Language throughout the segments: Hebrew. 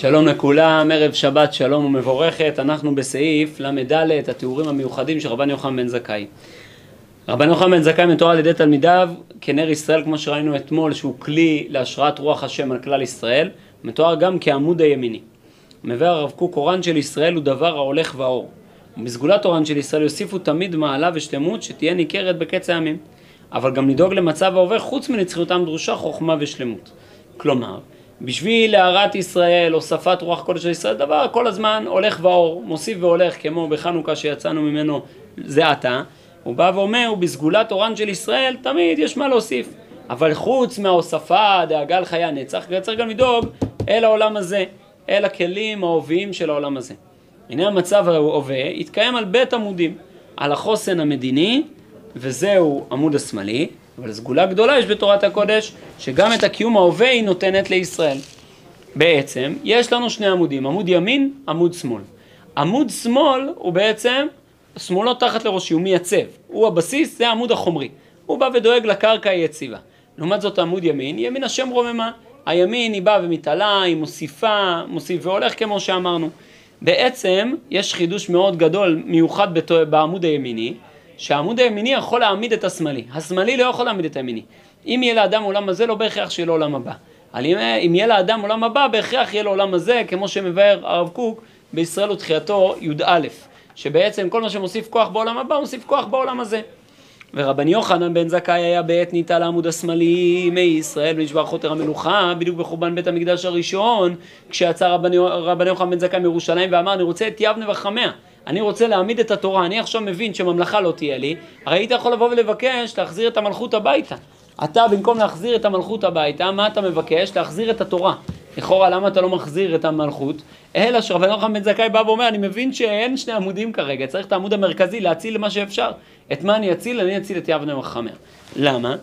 שלום לכולם, ערב שבת שלום ומבורכת, אנחנו בסעיף ל"ד, התיאורים המיוחדים של רבן יוחנן בן זכאי. רבן יוחנן בן זכאי מתואר על ידי תלמידיו כנר ישראל, כמו שראינו אתמול, שהוא כלי להשראת רוח השם על כלל ישראל, מתואר גם כעמוד הימיני. מביא הרב קוק, אורן של ישראל הוא דבר ההולך ואור. ובסגולת אורן של ישראל יוסיפו תמיד מעלה ושלמות שתהיה ניכרת בקץ הימים. אבל גם לדאוג למצב ההווה חוץ מנצחיותם דרושה חוכמה ושלמות. כלומר, בשביל להארת ישראל, הוספת רוח קודש של ישראל, דבר כל הזמן הולך ואור, מוסיף והולך, כמו בחנוכה שיצאנו ממנו זה עתה, הוא בא ואומר, ובסגולת אורן של ישראל תמיד יש מה להוסיף. אבל חוץ מההוספה, דאגה לחיי הנצח, צריך גם לדאוג אל העולם הזה, אל הכלים ההוויים של העולם הזה. הנה המצב ההווה, התקיים על בית עמודים, על החוסן המדיני, וזהו עמוד השמאלי, אבל סגולה גדולה יש בתורת הקודש, שגם את הקיום ההווה היא נותנת לישראל. בעצם, יש לנו שני עמודים, עמוד ימין, עמוד שמאל. עמוד שמאל הוא בעצם, שמאלו תחת לראשי, הוא מייצב. הוא הבסיס, זה העמוד החומרי. הוא בא ודואג לקרקע היציבה. לעומת זאת עמוד ימין, ימין השם רוממה. הימין היא באה ומתעלה, היא מוסיפה, מוסיף והולך כמו שאמרנו. בעצם יש חידוש מאוד גדול, מיוחד בעמוד הימיני, שהעמוד הימיני יכול להעמיד את השמאלי. השמאלי לא יכול להעמיד את הימיני. אם יהיה לאדם עולם הזה, לא בהכרח שיהיה לו עולם הבא. אבל אם, אם יהיה לאדם עולם הבא, בהכרח יהיה לו עולם הזה, כמו שמבאר הרב קוק בישראל ותחייתו י"א, שבעצם כל מה שמוסיף כוח בעולם הבא, מוסיף כוח בעולם הזה. ורבן יוחנן בן זכאי היה בעת ניטה לעמוד השמאלי מישראל ונשבר חוטר המלוכה בדיוק בחורבן בית המקדש הראשון כשיצא רבן, רבן יוחנן בן זכאי מירושלים ואמר אני רוצה את יבנה וחמיה אני רוצה להעמיד את התורה, אני עכשיו מבין שממלכה לא תהיה לי, הרי היית יכול לבוא ולבקש להחזיר את המלכות הביתה. אתה במקום להחזיר את המלכות הביתה, מה אתה מבקש? להחזיר את התורה. לכאורה למה אתה לא מחזיר את המלכות? אלא שרבן יוחנן בן זכאי בא ואומר, אני מבין שאין שני עמודים כרגע, צריך את העמוד המרכזי להציל מה שאפשר. את מה אני אציל? אני אציל את יבנה וחמר. למה?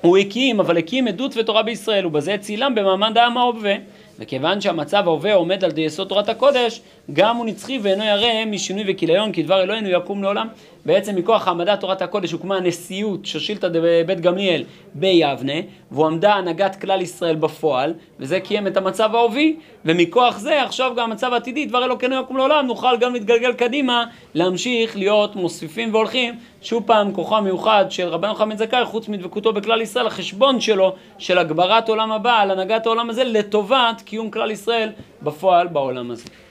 הוא הקים, אבל הקים עדות ותורה בישראל, ובזה הצילם במעמד העם ההווה. וכיוון שהמצב ההווה עומד על יסוד תורת הקודש, גם הוא נצחי ואינו ירא משינוי וכיליון, כי דבר אלוהינו יקום לעולם. בעצם מכוח העמדת תורת הקודש הוקמה הנשיאות שושילתא דבית גמליאל ביבנה, והוא עמדה הנהגת כלל ישראל בפועל, וזה קיים את המצב ההובי, ומכוח זה עכשיו גם המצב העתידי, דבר אלוקינו יקום לעולם, נוכל גם להתגלגל קדימה, להמשיך להיות מוסיפים והולכים, שוב פעם כוחו המיוחד של רבנו חמד זכאי, חוץ מדבקותו בכלל ישראל, החשבון שלו של הגברת עולם הבא על הנהגת העולם הזה לטובת קיום כלל ישראל בפועל בעולם הזה.